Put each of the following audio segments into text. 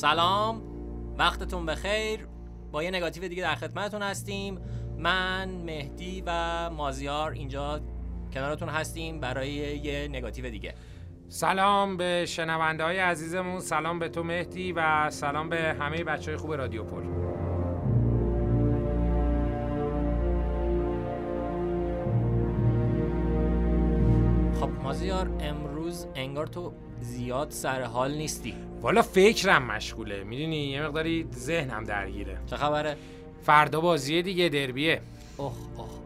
سلام. وقتتون بخیر. با یه نگاتیو دیگه در خدمتتون هستیم. من مهدی و مازیار اینجا کنارتون هستیم برای یه نگاتیو دیگه. سلام به شنونده های عزیزمون. سلام به تو مهدی و سلام به همه بچه های خوب رادیو پل. خب مازیار امروز انگار تو زیاد سر حال نیستی. والا فکرم مشغوله. می‌دونی؟ یه مقداری ذهنم درگیره. چه خبره؟ فردا بازیه دیگه دربیه. اوه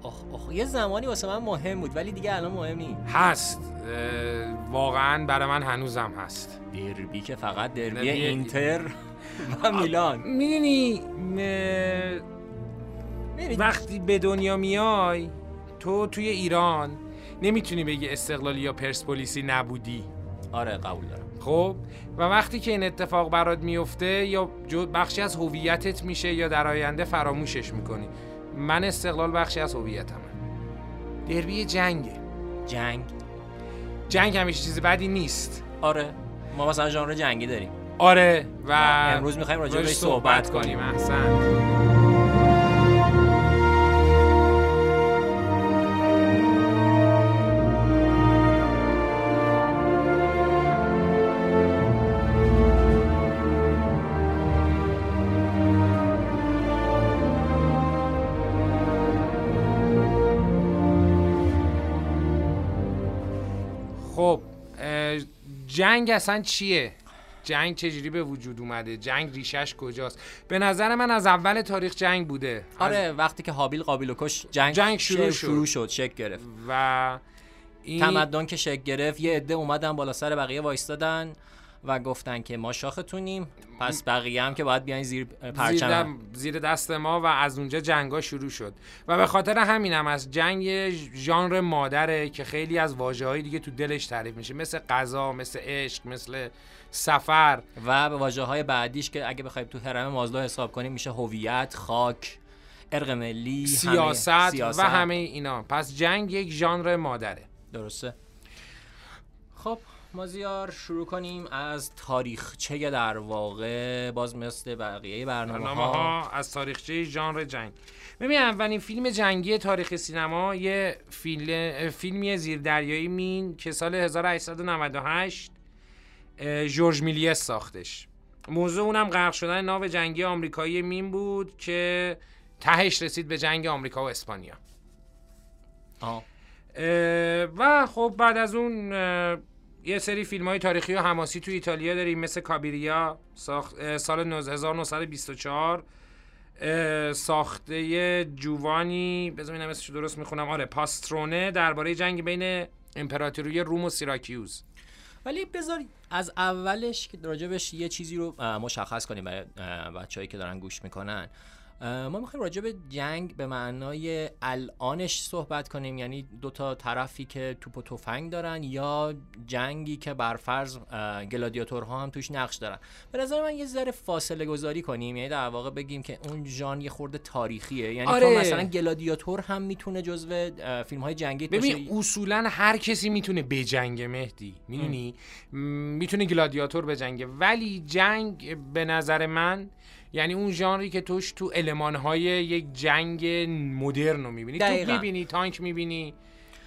اوه اوه یه زمانی واسه من مهم بود ولی دیگه الان مهم نیست هست. واقعا برای من هنوزم هست. دربی که فقط دربی دربی- اینتر و میلان. می‌دونی؟ می‌دونی وقتی به دنیا میای تو توی ایران نمی‌تونی بگی استقلالی یا پرسپولیسی نبودی. آره قبول دارم. خب و وقتی که این اتفاق برات میفته یا جو بخشی از هویتت میشه یا در آینده فراموشش می‌کنی. من استقلال بخشی از هویتمه. دربی جنگه. جنگ. جنگ همیشه چیز بدی نیست. آره ما مثلا ژانر جنگی داریم. آره و امروز می‌خوایم راجع بهش صحبت کنیم. احسن جنگ اصلا چیه؟ جنگ چجوری به وجود اومده؟ جنگ ریشش کجاست؟ به نظر من از اول تاریخ جنگ بوده. آره وقتی که حابیل قابیل و کش جنگ, جنگ شروع شد. شروع شد شکل گرفت. و این تمدن که شکل گرفت یه عده اومدن بالا سر بقیه وایستادن. و گفتن که ما شاختونیم. پس بقیه هم که باید بیاین زیر پرچم. زیر دست ما و از اونجا جنگا شروع شد. و به خاطر همینم از جنگ ژانر مادره که خیلی از واژه دیگه تو دلش تعریف میشه. مثل غذا مثل عشق مثل سفر. و به واژه های بعدیش که اگه بخوایم تو هرم مازلو حساب کنیم میشه هویت خاک ارق ملی همه- سیاست, سیاست. و همه اینا. پس جنگ یک ژانر مادره. درسته. خب مازیار شروع کنیم از تاریخچه در واقع باز مثل بقیه برنامه برنامه ها ها از تاریخچه ژانر جنگ. ببین اولین فیلم جنگی تاریخ سینما یه فیلم فیلمی زیردریایی مین که سال 1898 اه، جورج میلیس ساختش. موضوع اونم غرق شدن ناو جنگی آمریکایی مین بود که تهش رسید به جنگ آمریکا و اسپانیا. اه، و خب بعد از اون یه سری فیلم های تاریخی و حماسی تو ایتالیا داریم مثل کابیریا ساخت سال 1924 اه، ساخته جووانی بذار ببینم اسمش درست می‌خونم. آره پاسترونه درباره جنگ بین امپراتوری روم و سیراکیوز. ولی بذار از اولش که راجبش یه چیزی رو مشخص کنیم برای بچههایی که دارن گوش می‌کنن. ما می‌خوایم راجع به جنگ به معنای الانش صحبت کنیم. یعنی دو تا طرفی که توپ و تفنگ دارن یا جنگی که برفرض اه، گلادیاتورها هم توش نقش دارن. به نظر من یه ذره فاصله گذاری کنیم. یعنی در واقع بگیم که اون ژان یه خورده تاریخیه. یعنی آره. تو مثلا گلادیاتور هم می‌تونه جزو فیلم های جنگی باشه. ببین اصولا هر کسی می‌تونه بجنگ مهدی می‌دونی؟ می‌تونه گلادیاتور بجنگه ولی جنگ به نظر من یعنی اون ژانری که توش تو المانهای یک جنگ مدرن رو می‌بینی تو. می‌بینی تانک می‌بینی.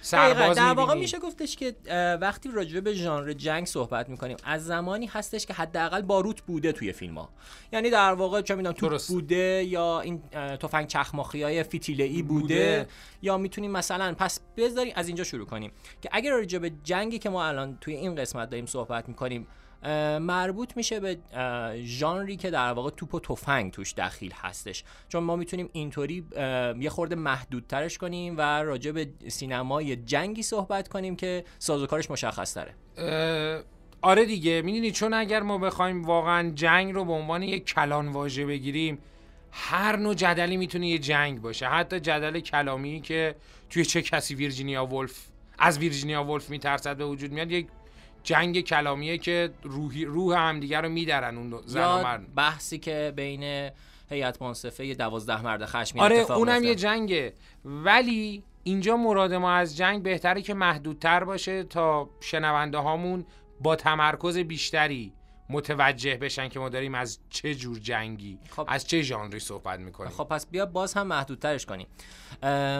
سرباز در واقع میشه گفتش که وقتی راجع به ژانر جنگ صحبت می‌کنیم از زمانی هستش که حداقل باروت بوده توی فیلم ها یعنی در واقع چه می‌دونم درست. بوده یا این تفنگ چخماخی های فتیله ای بوده, بوده. یا می‌تونیم مثلا پس بذاریم از اینجا شروع کنیم که اگر راجع به جنگی که ما الان توی این قسمت داریم صحبت می‌کنیم مربوط میشه به ژانری که در واقع توپ و تفنگ توش دخیل هستش. چون ما می‌تونیم اینطوری یه خورده محدودترش کنیم و راجع به سینمای جنگی صحبت کنیم که سازوکارش مشخص تره. آره دیگه. می‌دونی چون اگر ما بخوایم واقعا جنگ رو به عنوان یک کلان واژه بگیریم هر نوع جدلی می‌تونه یه جنگ باشه. حتی جدل کلامی که توی چه کسی ویرجینیا ولف از ویرجینیا ولف میترسد به وجود میاد یک جنگ کلامیه که روحی روح همدیگه رو میدرن اون زن مرد بحثی که بین هیئت منصفه یه دوازده مرد خشمگین آره اتفاق اونم. یه جنگه ولی اینجا مراد ما از جنگ بهتره که محدودتر باشه تا شنونده هامون با تمرکز بیشتری متوجه بشن که ما داریم از چه جور جنگی خب. از چه ژانری صحبت می‌کنیم. خب پس بیا باز هم محدودترش کنیم.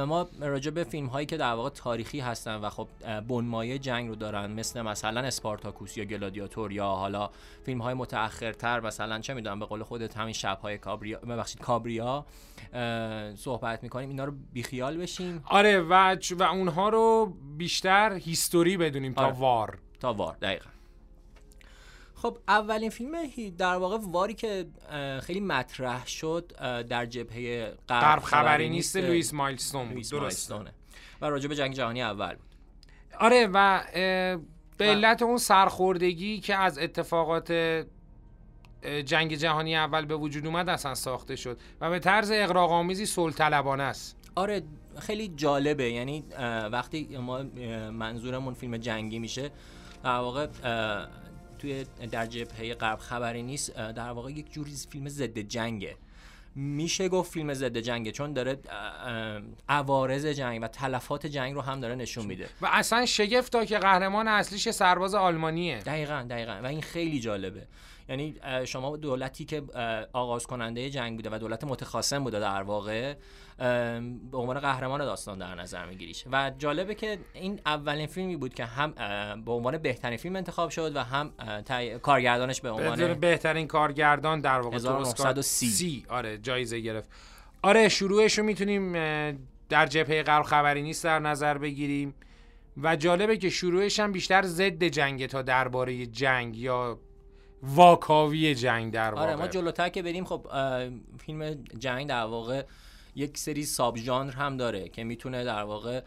ما راجع به فیلم هایی که در واقع تاریخی هستن و خب بنمایه جنگ رو دارن مثل مثلا اسپارتاکوس یا گلادیاتور یا حالا فیلم های متأخرتر مثلا چه می‌دونم به قول خودت همین شب های کابریا ببخشید کابریا صحبت می‌کنیم. اینا رو بیخیال بشیم. آره و و اونها رو بیشتر هیستوری بدونیم تا آره. وار. تا وار دقیقا. خب اولین فیلم در واقع واری که خیلی مطرح شد در جبهه غرب خبری نیست لوئیس مایلستون بود درسته. و راجع به جنگ جهانی اول بود. آره و به علت اون سرخوردگی که از اتفاقات جنگ جهانی اول به وجود اومد اصلا ساخته شد. و به طرز اقراق‌آمیزی صلح است. آره خیلی جالبه. یعنی وقتی ما منظورمون فیلم جنگی میشه در واقع توی در جبهه غرب خبری نیست در واقع یک جوری فیلم ضد جنگه. میشه گفت فیلم ضد جنگه چون داره عوارض جنگ و تلفات جنگ رو هم داره نشون میده. و اصلا شگفت که قهرمان اصلیش سرباز آلمانیه. دقیقا دقیقا. و این خیلی جالبه. یعنی شما دولتی که آغاز کننده جنگ بوده و دولت متخاصم بوده در واقع به عنوان قهرمان داستان در نظر میگیریش. و جالبه که این اولین فیلمی بود که هم به عنوان بهترین فیلم انتخاب شد و هم کارگردانش به عنوان بهترین کارگردان در واقع 1930 آره جایزه گرفت. آره شروعش رو می‌تونیم در جبهه غرب خبری نیست در نظر بگیریم. و جالبه که شروعش هم بیشتر ضد جنگ تا درباره جنگ یا واکاوی جنگ در واقع آره ما جلوتر که بریم خب فیلم جنگ در واقع یک سری ساب ژانر هم داره که می‌تونه در واقع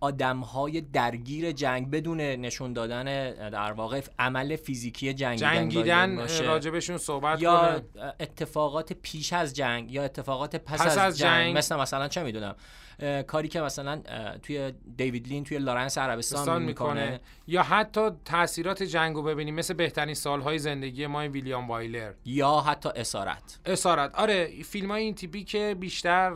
آدم های درگیر جنگ بدون نشون دادن در واقع عمل فیزیکی جنگیدن جنگیدن راجبشون صحبت یا اتفاقات پیش از جنگ یا اتفاقات پس, پس از, جنگ. جنگ. مثل مثلا چه می‌دونم کاری که مثلا توی دیوید لین توی لارنس عربستان می‌کنه. یا حتی تاثیرات جنگ رو ببینیم مثل بهترین سالهای زندگی ما ویلیام وایلر. یا حتی اسارت. اسارت. آره فیلم های این تیپی که بیشتر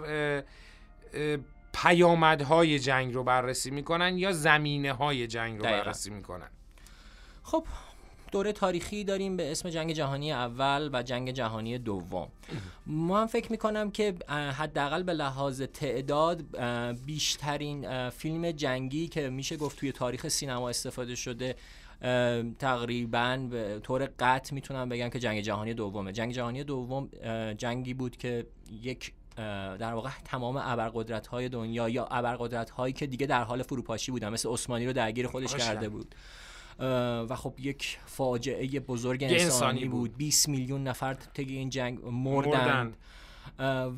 پیامدهای جنگ رو بررسی می‌کنن یا زمینه های جنگ رو بررسی می‌کنن؟ خب دوره تاریخی داریم به اسم جنگ جهانی اول و جنگ جهانی دوم. ما هم فکر می‌کنم که حداقل به لحاظ تعداد بیشترین فیلم جنگی که میشه گفت توی تاریخ سینما استفاده شده تقریبا به طور قطع می‌تونم بگم که جنگ جهانی دومه. جنگ جهانی دوم جنگی بود که یک در واقع تمام ابرقدرت های دنیا یا ابرقدرت هایی که دیگه در حال فروپاشی بودن مثل عثمانی رو درگیر خودش کرده بود. و خب یک فاجعه بزرگ انسانی, انسانی بود. 20 میلیون نفر طی این جنگ مردند.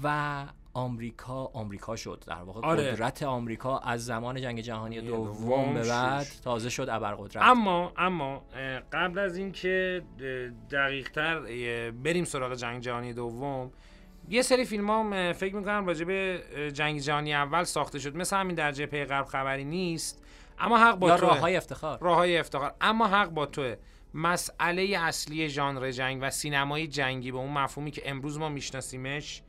و آمریکا آمریکا شد در واقع. آره. قدرت آمریکا از زمان جنگ جهانی دوم به بعد تازه شد ابرقدرت. اما اما قبل از اینکه دقیق تر بریم سراغ جنگ جهانی دوم یه سری فیلم هم فکر می‌کنم راجع به جنگ جهانی اول ساخته شد. مثل همین در جبهه غرب خبری نیست. اما حق با تو راه های افتخار. راه های افتخار. اما حق با توه. مسئله اصلی ژانر جنگ و سینمای جنگی به اون مفهومی که امروز ما میشناسیمش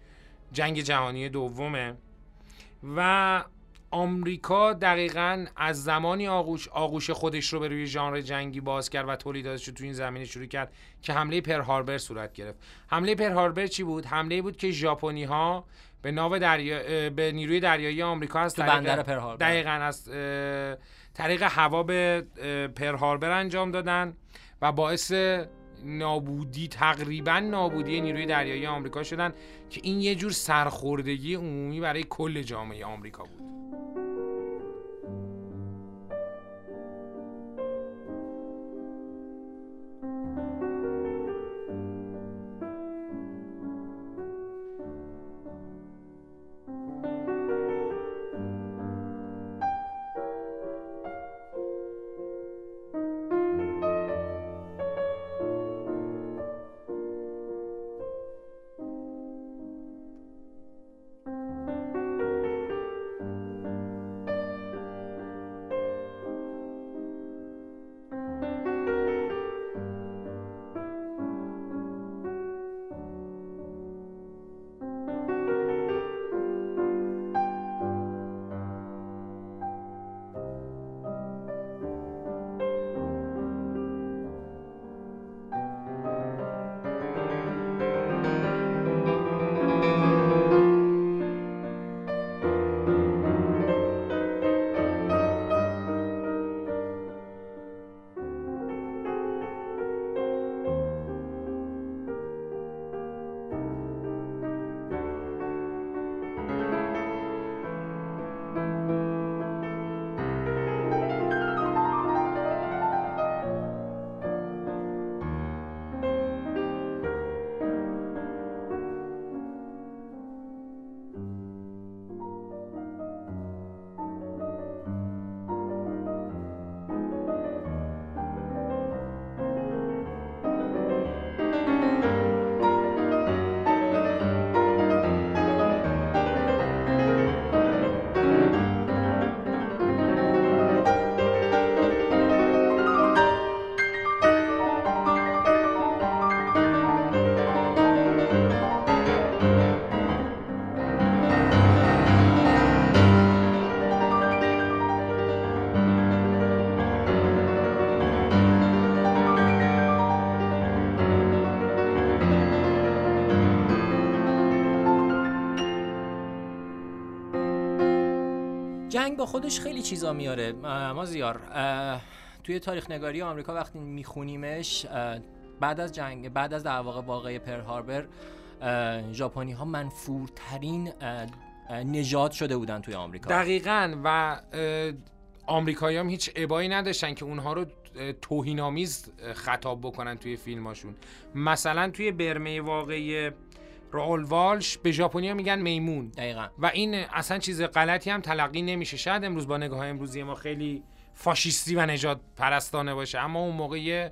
جنگ جهانی دومه. و آمریکا دقیقا از زمانی آغوش آغوش خودش رو به روی ژانر جنگی باز کرد و تولیداتش رو تو این زمینه شروع کرد که حمله پر هاربر صورت گرفت. حمله پر هاربر چی بود؟ حمله بود که ژاپنی ها به ناو دریا به نیروی دریایی آمریکا از بندر پر هاربر. دقیقاً از طریق هوا به پر هاربر انجام دادن و باعث نابودی تقریبا نابودی نیروی دریایی آمریکا شدن که این یه جور سرخوردگی عمومی برای کل جامعه آمریکا بود. جنگ با خودش خیلی چیزا میاره. ما زیار توی تاریخ نگاری آمریکا وقتی میخونیمش بعد از جنگ بعد از در واقع واقعه پر هاربر ژاپنی ها منفورترین نژاد شده بودن توی آمریکا. دقیقا و آمریکایی هم هیچ ابایی نداشتن که اونها رو توهینآمیز خطاب بکنن توی فیلماشون مثلا توی برمه واقعی رول والش به ژاپنیا میگن میمون. دقیقا. و این اصلا چیز غلطی هم تلقی نمیشه. شاید امروز با نگاه امروزی ما خیلی فاشیستی و نجات پرستانه باشه. اما اون موقع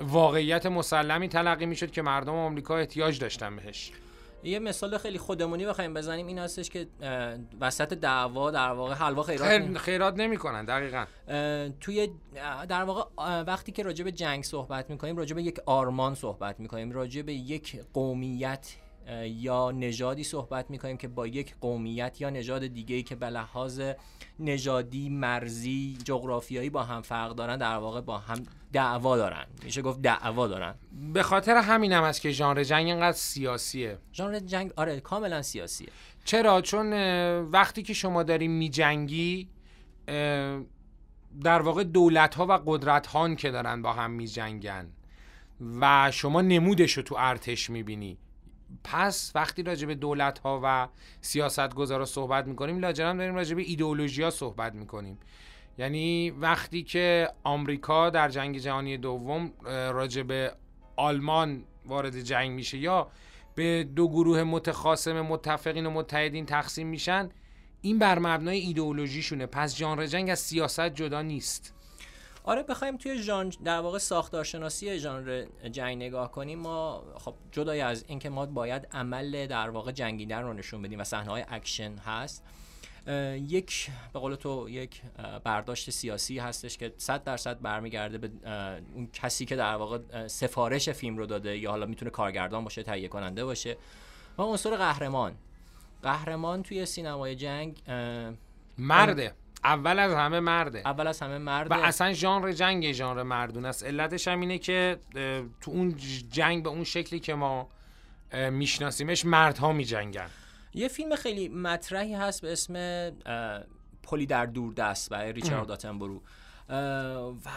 واقعیت مسلمی تلقی می‌شد که مردم آمریکا احتیاج داشتن بهش. یه مثال خیلی خودمونی بخوایم بزنیم. این هستش که وسط دعوا در واقع حلوا خیرات خیر خیرات نمی‌کنن دقیقا. توی در واقع وقتی که راجع به جنگ صحبت می‌کنیم راجع به یک آرمان صحبت می‌کنیم راجع به یک قومیت یا نژادی صحبت می‌کنیم که با یک قومیت یا نژاد دیگه که به لحاظ نژادی مرزی جغرافیایی با هم فرق دارن در واقع با هم دعوا دارن. میشه گفت دعوا دارن. به خاطر همینم است که ژانر جنگ اینقدر سیاسیه. ژانر جنگ آره کاملا سیاسیه. چرا؟ چون وقتی که شما داری میجنگی در واقع دولت ها و قدرت ها که دارن با هم میجنگن و شما نمودش رو تو ارتش می‌بینی. پس وقتی راجع به دولت ها و سیاست گذارا صحبت می‌کنیم لاجرم داریم راجع به ایدئولوژی ها صحبت می‌کنیم. یعنی وقتی که آمریکا در جنگ جهانی دوم راجع به آلمان وارد جنگ میشه یا به دو گروه متخاصم متفقین و متحدین تقسیم میشن این بر مبنای ایدئولوژیشونه. پس ژانر جنگ از سیاست جدا نیست. آره بخوایم توی ژانر در واقع ساختارشناسی ژانر جنگ نگاه کنیم. ما خب جدای از اینکه ما باید عمل در واقع جنگیدن رو نشون بدیم و صحنه های اکشن هست یک به قول تو یک برداشت سیاسی هستش که 100 درصد برمیگرده به اون کسی که در واقع سفارش فیلم رو داده یا حالا می‌تونه کارگردان باشه تهیه کننده باشه. و عنصر قهرمان. قهرمان توی سینمای جنگ مرده. اول از همه مرده. اول از همه مرده. و اصلا ژانر جنگ ژانر مردون است. علتش هم اینه که تو اون جنگ به اون شکلی که ما میشناسیمش مردها میجنگن. یه فیلم خیلی مطرحی هست به اسم پلی در دور دست برای ریچارد اتنبرو و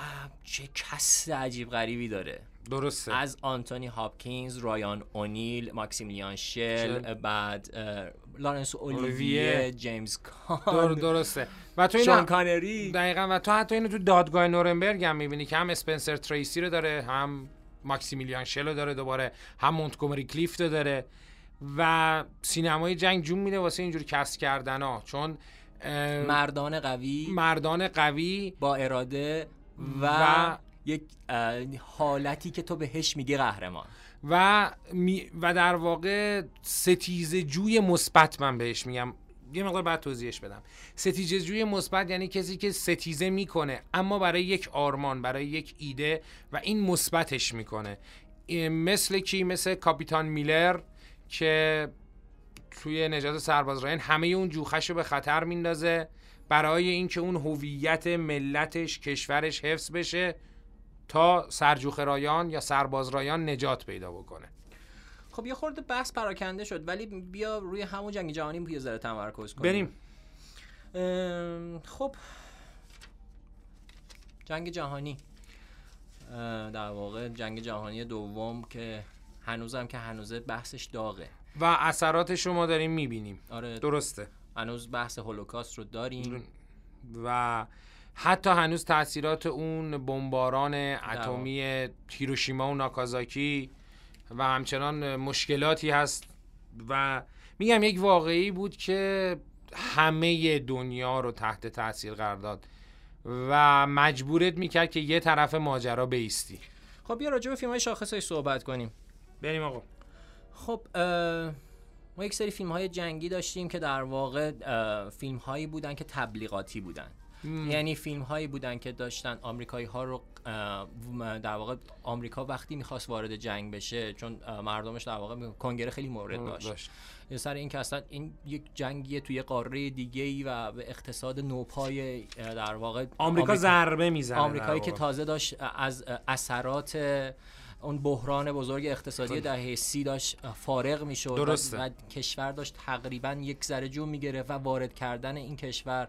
چه cast عجیب غریبی داره. درسته. از آنتونی هاپکینز رایان اونیل ماکسیمیلیان شل بعد لارنس اولیویه جیمز کان درسته. و تو شان کانری. دقیقا و تو حتی اینو تو دادگاه نورنبرگ هم می‌بینی که هم اسپنسر تریسی رو داره هم ماکسیمیلیان شل رو داره دوباره هم مونتگومری کلیفت رو داره و سینمای جنگ جون میده واسه اینجور کست کردن ها. چون مردان قوی. مردان قوی. با اراده و, و یک حالتی که تو بهش میگی قهرمان. و و در واقع ستیزه جوی مثبت من بهش میگم. یه مقدار بعد توضیحش بدم. ستیزه جوی مثبت یعنی کسی که ستیزه می‌کنه اما برای یک آرمان برای یک ایده و این مثبتش می‌کنه. مثل کی؟ مثل کاپیتان میلر که توی نجات سرباز راین همه اون جوخش رو به خطر میندازه. برای اینکه اون هویت ملتش کشورش حفظ بشه. تا سرجوخ رایان یا سرباز رایان نجات پیدا بکنه. خب یه خورده بحث پراکنده شد ولی بیا روی همون جنگ جهانی یه ذره تمرکز کنیم. بریم. خب. جنگ جهانی. در واقع جنگ جهانی دوم که هنوزم که هنوزه بحثش داغه. و اثراتش رو ما داریم می‌بینیم. آره. درسته. هنوز بحث هولوکاست رو داریم. و حتی هنوز تاثیرات اون بمباران اتمی هیروشیما و ناکازاکی و همچنان مشکلاتی هست و میگم یک واقعی بود که همه دنیا رو تحت تاثیر قرار داد و مجبورت می‌کرد که یه طرف ماجرا بیستی. خب بیا راجع به فیلم های شاخص صحبت کنیم. بریم آقا. خب ما یک سری فیلم های جنگی داشتیم که در واقع فیلم هایی بودن که تبلیغاتی بودن. یعنی فیلم هایی بودن که داشتن آمریکایی ها رو در واقع آمریکا وقتی می‌خواست وارد جنگ بشه چون مردمش در واقع کنگره خیلی مورد داشت, داشت. سر این که اصلا این یک جنگیه توی قاره دیگه ای و به اقتصاد نوپای در واقع آمریکا ضربه می‌زنه آمریکایی که تازه داشت از اثرات اون بحران بزرگ اقتصادی دهه سی داشت فارغ می‌شد. و, کشور داشت تقریبا یک ذره جو می‌گرفت و وارد کردن این کشور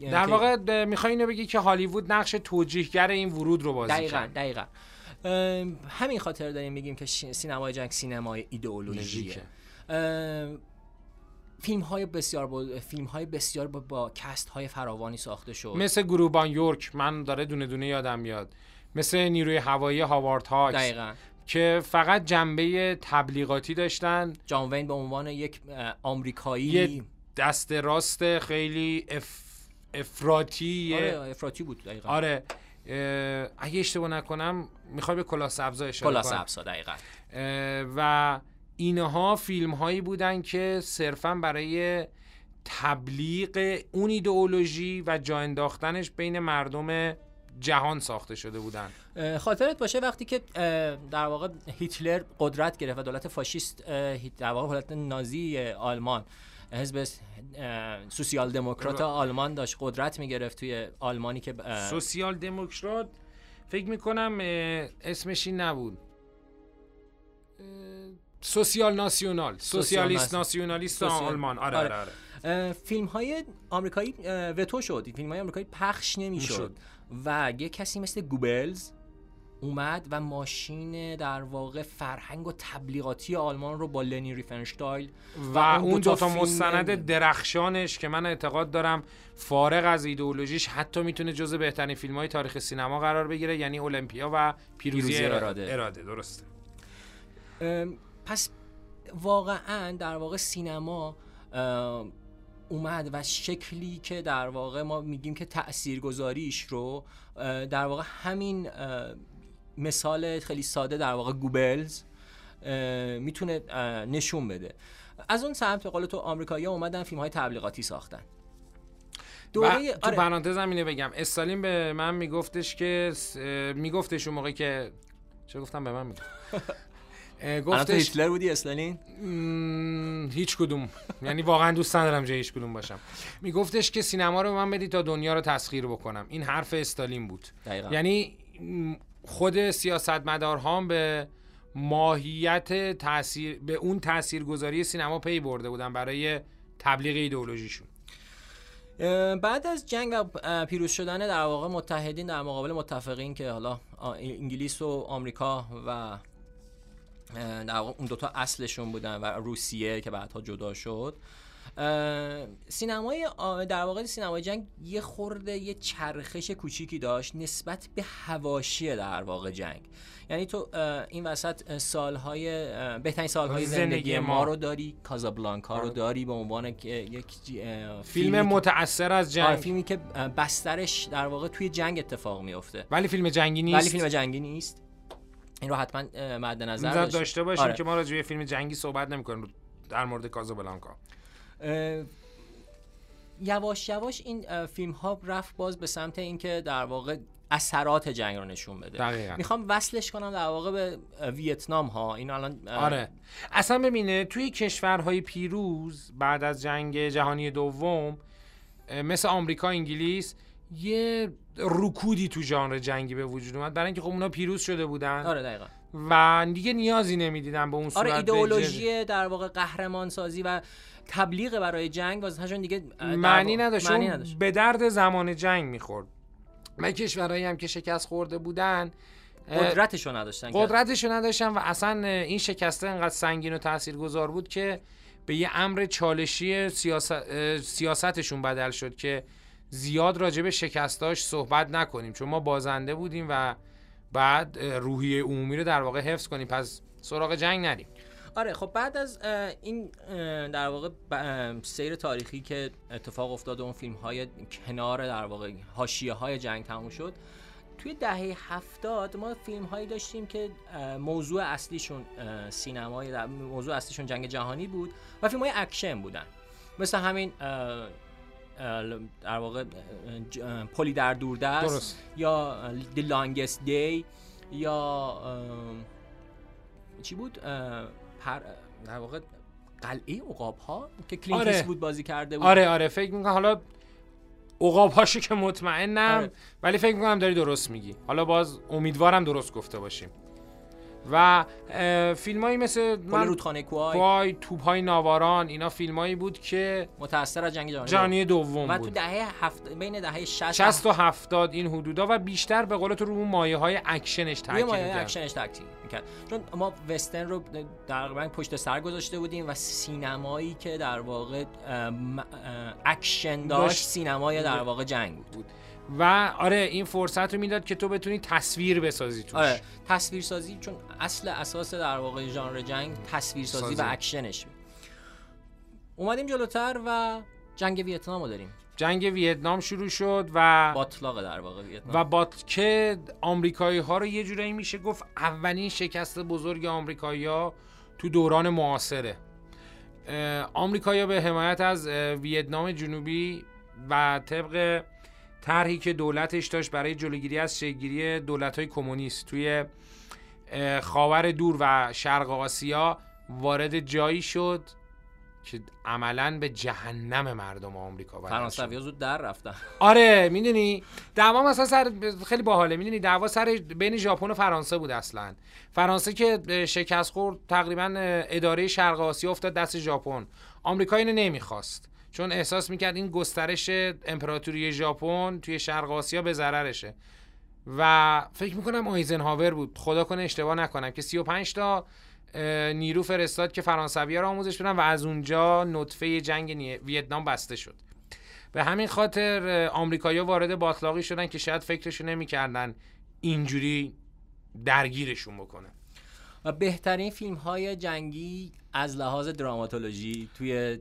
در واقع می‌خوای اینو بگی که هالیوود نقش توجیهگر این ورود رو بازی دقیقا کرد. دقیقا. همین خاطر داریم میگیم که سینمای جنگ سینمای ایدئولوژیه. فیلم های بسیار با... فیلم های بسیار با, با cast های فراوانی ساخته شد. مثل گروهبان یورک من داره دونه دونه یادم میاد. مثل نیروی هوایی هاوارد هاکس دقیقا. که فقط جنبه تبلیغاتی داشتن. جان وین به عنوان یک آمریکایی. دست راست خیلی اف... افراطی آره افراطی بود دقیقا. آره اگه اشتباه نکنم می‌خوای به کلاه سبزا اشاره کلاه سبزا دقیقا. و اینها فیلم هایی بودن که صرفا برای تبلیغ اون ایدئولوژی و جا انداختنش بین مردم جهان ساخته شده بودن. خاطرت باشه وقتی که در واقع هیتلر قدرت گرفت و دولت فاشیست در واقع حالت نازی آلمان حزب سوسیال دموکرات آلمان داشت قدرت می‌گرفت توی آلمانی که سوسیال دموکرات فکر می‌کنم اسمش این نبود. سوسیال ناسیونال. سوسیالیست ناسیونالیست آلمان. آره آره, آره. فیلم های آمریکایی وتو شد. فیلم های آمریکایی پخش نمی‌شد. و یه کسی مثل گوبلز اومد و ماشین در واقع فرهنگ و تبلیغاتی آلمان رو با لنی ریفنشتایل و, و اون دو تا مستند درخشانش که من اعتقاد دارم فارغ از ایدئولوژیش حتی می‌تونه جزو بهترین فیلم های تاریخ سینما قرار بگیره یعنی المپیا و پیروزی, پیروزی اراده. اراده درسته پس واقعا در واقع سینما اومد و شکلی که در واقع ما میگیم که تاثیرگذاریش رو در واقع همین مثال خیلی ساده در واقع گوبلز می‌تونه نشون بده. از اون سمت قول تو آمریکایی‌ها اومدن فیلم های تبلیغاتی ساختن. دوره تو آره. پرانتز اینو بگم. استالین به من میگفتش که میگفتش اون موقع که چه گفتم به من می‌گفت؟ گفتش هیتلر بودی استالین؟ هیچ کدوم. یعنی واقعا دوست ندارم جای هیچ کدوم باشم. میگفتش که سینما رو من بدی تا دنیا رو تسخیر بکنم. این حرف استالین بود. دقیقا. یعنی خود سیاستمدارها به ماهیت تاثیر به اون تاثیرگذاری سینما پی برده بودن برای تبلیغ ایدئولوژیشون. بعد از جنگ و پیروز شدن در واقع متحدین در مقابل متفقین که حالا انگلیس و آمریکا و در واقع اون دوتا اصلشون بودن و روسیه که بعدها جدا شد سینمای در واقع سینمای جنگ یه خورده یه چرخش کوچیکی داشت نسبت به هواشی در واقع جنگ. یعنی تو این وسط سالهای بهترین سالهای زندگی ما. رو داری کازابلانکا رو آره. داری به عنوان یک فیلم متاثر از جنگ. آره، فیلمی که بسترش در واقع توی جنگ اتفاق میفته ولی فیلم جنگی نیست. ولی فیلم جنگی نیست. این رو حتما مد نظر داشته باشیم آره. که ما راجع به فیلم جنگی صحبت نمی‌کنیم. در مورد کازابلانکا. یواش یواش این فیلم ها رفت باز به سمت اینکه در واقع اثرات جنگ رو نشون بده. دقیقا. می‌خوام وصلش کنم در واقع به ویتنام ها این الان آره. اصلا ببینه توی کشورهای پیروز بعد از جنگ جهانی دوم مثل آمریکا انگلیس یه رکودی تو ژانر جنگی به وجود اومد. برای اینکه خب اونا پیروز شده بودن. آره دقیقا. و دیگه نیازی نمی‌دیدن به اون صورت آره ایدئولوژی در واقع قهرمان سازی و تبلیغ برای جنگ واسه دیگه معنی نداشت. معنی نداشت. به درد زمان جنگ می‌خورد. و کشورهایی هم که شکست خورده بودن قدرتشو نداشتن قدرتشو نداشتن و اصلا این شکسته انقدر سنگین و تاثیرگذار بود که به یه امر چالشی سیاست سیاستشون بدل شد که زیاد راجع به شکستاش صحبت نکنیم. چون ما بازنده بودیم و بعد روحیه عمومی رو در واقع حفظ کنیم. پس سراغ جنگ نریم. آره خب بعد از این در واقع سیر تاریخی که اتفاق افتاد اون فیلم های کنار در واقع حاشیه های جنگ تموم شد توی دهه هفتاد ما فیلم هایی داشتیم که موضوع اصلیشون سینمای موضوع اصلیشون جنگ جهانی بود و فیلم های اکشن بودن. مثل همین در واقع پلی در دوردست یا The Longest Day یا چی بود؟ پر در واقع قلعه عقاب ها که کلینت آره. بود بازی کرده بود آره آره فکر می‌کنم حالا عقاب هاشو که مطمئنم آره. ولی فکر می‌کنم داری درست میگی حالا باز امیدوارم درست گفته باشیم و فیلم هایی مثل من رودخانه کوهای توپ های ناوارون اینا فیلم هایی بود که متأثر از جنگ جهانی جهانی دوم و بود. تو دهه هفت... بین دهه 60 60 تا 70 این حدودا و بیشتر به قول تو رو مایه های اکشنش تاکید مایه می‌کرد. اکشنش تاکید می‌کرد. چون ما وسترن رو تقریبا پشت سر گذاشته بودیم و سینمایی که در واقع اکشن داشت داشت. سینمای در واقع جنگ بود. و آره این فرصت رو می‌داد که تو بتونی تصویر بسازی توش آره تصویرسازی چون اصل اساس در واقع ژانر جنگ تصویرسازی و سازی. اکشنش بود. اومدیم جلوتر و جنگ ویتنام رو داریم جنگ ویتنام شروع شد و باتلاق در واقع ویتنام و با که آمریکایی ها رو یه جورایی میشه گفت اولین شکست بزرگ آمریکایی ها تو دوران معاصره آمریکایی به حمایت از ویتنام جنوبی و طبق طرحی که دولتش داشت برای جلوگیری از شکلگیری دولت های کمونیست توی خاور دور و شرق آسیا وارد جایی شد که عملا به جهنم مردم آمریکا شد. فرانسوی زود در رفتن. آره می‌دونی؟ دعوا مثلا سر خیلی باحاله. می‌دونی دعوا سر بین ژاپن و فرانسه بود اصلا. فرانسه که شکست خورد تقریبا اداره شرق آسیا افتاد دست ژاپن. آمریکا اینو نمی‌خواست. چون احساس می‌کرد این گسترش امپراتوری ژاپن توی شرق آسیا به ضررشه. و فکر می‌کنم آیزنهاور بود. خدا کنه اشتباه نکنم که 35 تا نیرو فرستاد که فرانسوی رو آموزش بدن و از اونجا نطفه جنگ ویتنام بسته شد. به همین خاطر آمریکایی‌ها وارد باطلاقی شدن که شاید فکرشو نمی‌کردن اینجوری درگیرشون بکنه. و بهترین فیلم های جنگی از لحاظ دراماتولوژی توی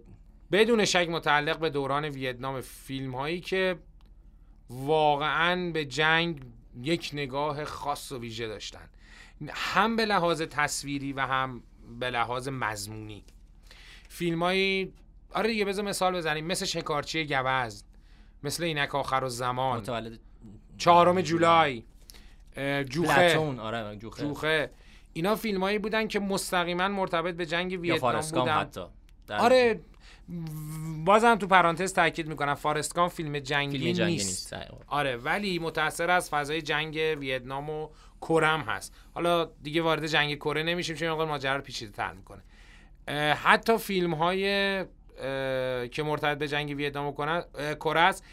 بدون شک متعلق به دوران ویتنام فیلم هایی که واقعا به جنگ یک نگاه خاص و ویژه داشتن. هم به لحاظ تصویری و هم به لحاظ مضمونی. فیلم هایی آره دیگه بذار مثال بزنیم. مثل شکارچی گوزن مثل اینک آخر و زمان. متولد چهارم جولای. جوخه. آره جوخه, جوخه. اینا فیلمایی بودن که مستقیما مرتبط به جنگ ویتنام بودن. حتی. آره بازم تو پرانتز تاکید می‌کنم فارستگان فیلم جنگی, فیلم جنگی نیست. نیست آره. ولی متاثر از فضای جنگ ویتنام و کرم هست. حالا دیگه وارد جنگ کره نمیشیم چون مقدار ماجرا رو پیچیده تر می‌کنه حتی فیلم های که مرتبط به جنگ ویتنام و کره کره است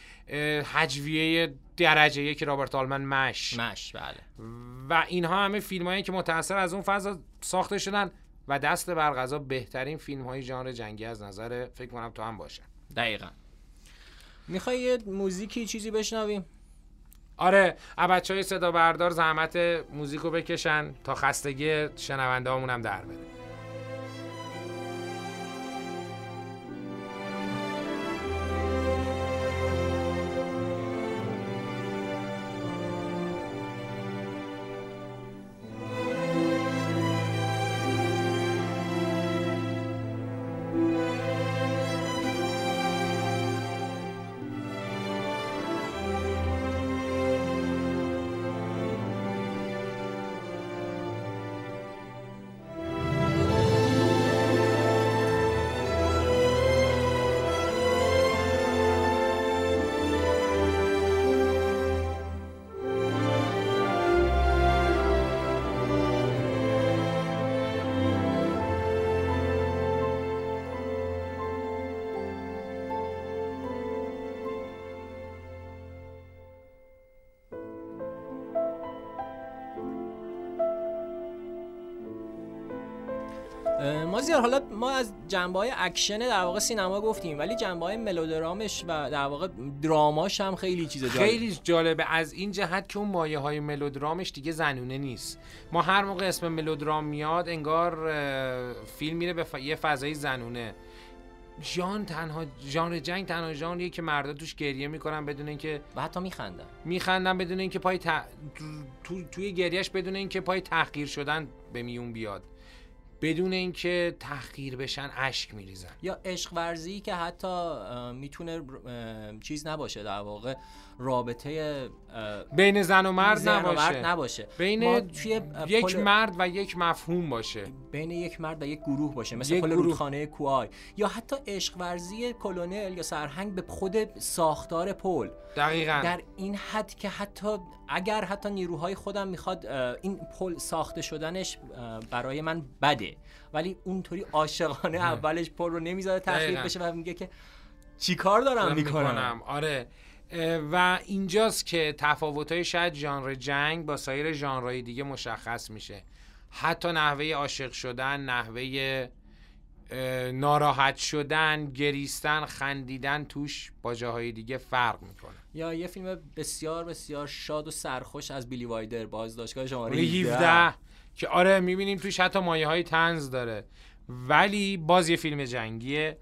هجویه درجه یک رابرت آلمن مش. مش بله. و اینها همه فیلم هایی که متأثر از اون فضا ساخته شدن. و دست بر قضا بهترین فیلم های ژانر جنگی از نظر فکر کنم تو هم باشه. دقیقا. می‌خوای یه موزیکی چیزی بشنویم؟ آره بچه های صدا بردار زحمت موزیک رو بکشن تا خستگی شنونده هم در بره. ما زیاد حالا ما از جنبه های اکشن در واقع سینما گفتیم ولی جنبه های ملودرامش و در واقع دراماش هم خیلی چیز جالب. خیلی جالبه. از این جهت که اون مایه های ملودرامش دیگه زنونه نیست. ما هر موقع اسم ملودرام میاد انگار فیلم میره به ف... یه فضای زنونه. ژانر تنها ژانر جنگ تنها ژانریه که مردا توش گریه می‌کنن بدون اینکه و حتی میخندن. میخندن بدون اینکه پای ت... تو... تو... توی گریهش بدون اینکه پای تحقیر شدن به میون بیاد. بدون اینکه تحقیر بشن اشک میریزن. یا عشق ورزی که حتی می‌تونه چیز نباشه در واقع رابطه بین زن و مرد زن و نباشه. مرد نباشه. بین توی یک پل- مرد و یک مفهوم باشه. بین یک مرد و یک گروه باشه. مثل یک پل گروه. رودخانه کوای. یا حتی عشق ورزی کلونل یا سرهنگ به خود ساختار پل. دقیقا. در این حد که حتی اگر حتی نیروهای خودم می‌خواد این پل ساخته شدنش برای من بده. ولی اونطوری عاشقانه اولش پل رو نمی‌ذاره تخریب. بشه و میگه که چی کار دارم می‌کنم. آره. و اینجاست که تفاوت‌های شاید ژانر جنگ با سایر ژانرهای دیگه مشخص میشه. حتی نحوه عاشق شدن نحوه ناراحت شدن گریستن خندیدن توش با جاهای دیگه فرق می‌کنه. یا یه فیلم بسیار بسیار شاد و سرخوش از بیلی وایدر بازداشتگاه شماره 17 17 که آره می‌بینیم توش حتی مایه های تنز داره. ولی باز یه فیلم جنگیه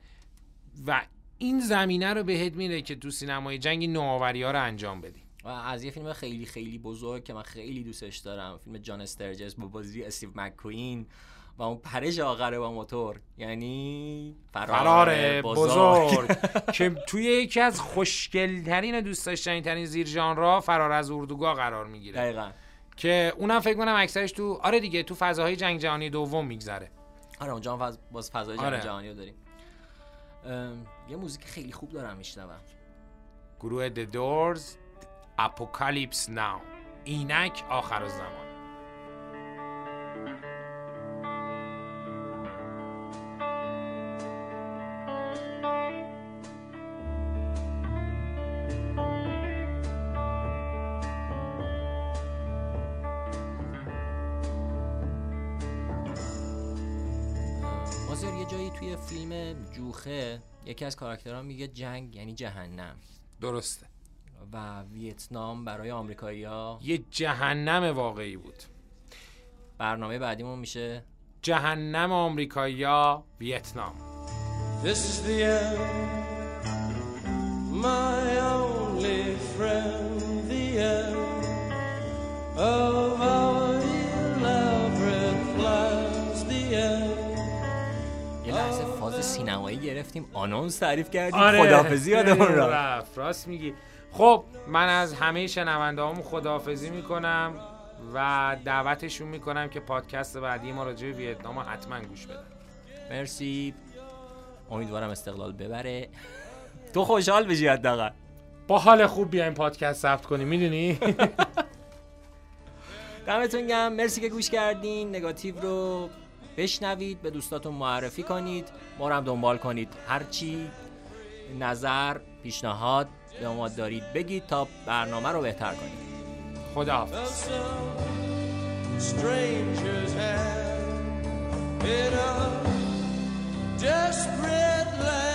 و این زمینه رو بهت میده که تو سینمای جنگ این نوآوری ها رو انجام بدی. و از یه فیلم خیلی خیلی بزرگ که من خیلی دوستش دارم فیلم جان استرجس با بازی استیو مککوین. و اون پرش آخره با موتور. یعنی فرار, بزرگ. که توی یکی از خوشگلترین و دوست داشتنی ترین زیر ژانرها فرار از اردوگاه قرار می‌گیره. دقیقا. که اونم فکر کنم اکثرش تو آره دیگه تو فضاهای جنگ جهانی دوم میگذره. آره اونجا هم فض... باز فضای جنگ آره. جهانی رو داریم. ام، یه موزیک خیلی خوب دارم میشنوم. گروه The Doors Apocalypse Now. اینک آخر الزمان. مازیار یه جایی توی فیلم جوخه یکی از کاراکترها میگه جنگ یعنی جهنم. درسته. و ویتنام برای آمریکایی‌ها یه جهنم واقعی بود. برنامه بعدیمون میشه جهنم آمریکایی‌ها ویتنام. This is the end, my only friend, the end of our سینمایی گرفتیم آنونس تعریف کردیم. آره. خدافزی یادمون رفت. راست میگی. خب من از همه شنونده هامون خداحافظی می‌کنم و دعوتشون می‌کنم که پادکست بعدی ما راجع به ویتنام حتما گوش بدن. مرسی. امیدوارم استقلال ببره. تو خوشحال بشی حداقل. با حال خوب بیایم پادکست ثبت کنیم می‌دونی؟ دمتون گرم. مرسی که گوش کردین. نگاتیو رو بشنوید به دوستاتون معرفی کنید ما رو هم دنبال کنید. هرچی نظر پیشنهاد به ما دارید بگید تا برنامه رو بهتر کنید. خداحافظ. Strangers have in a desperate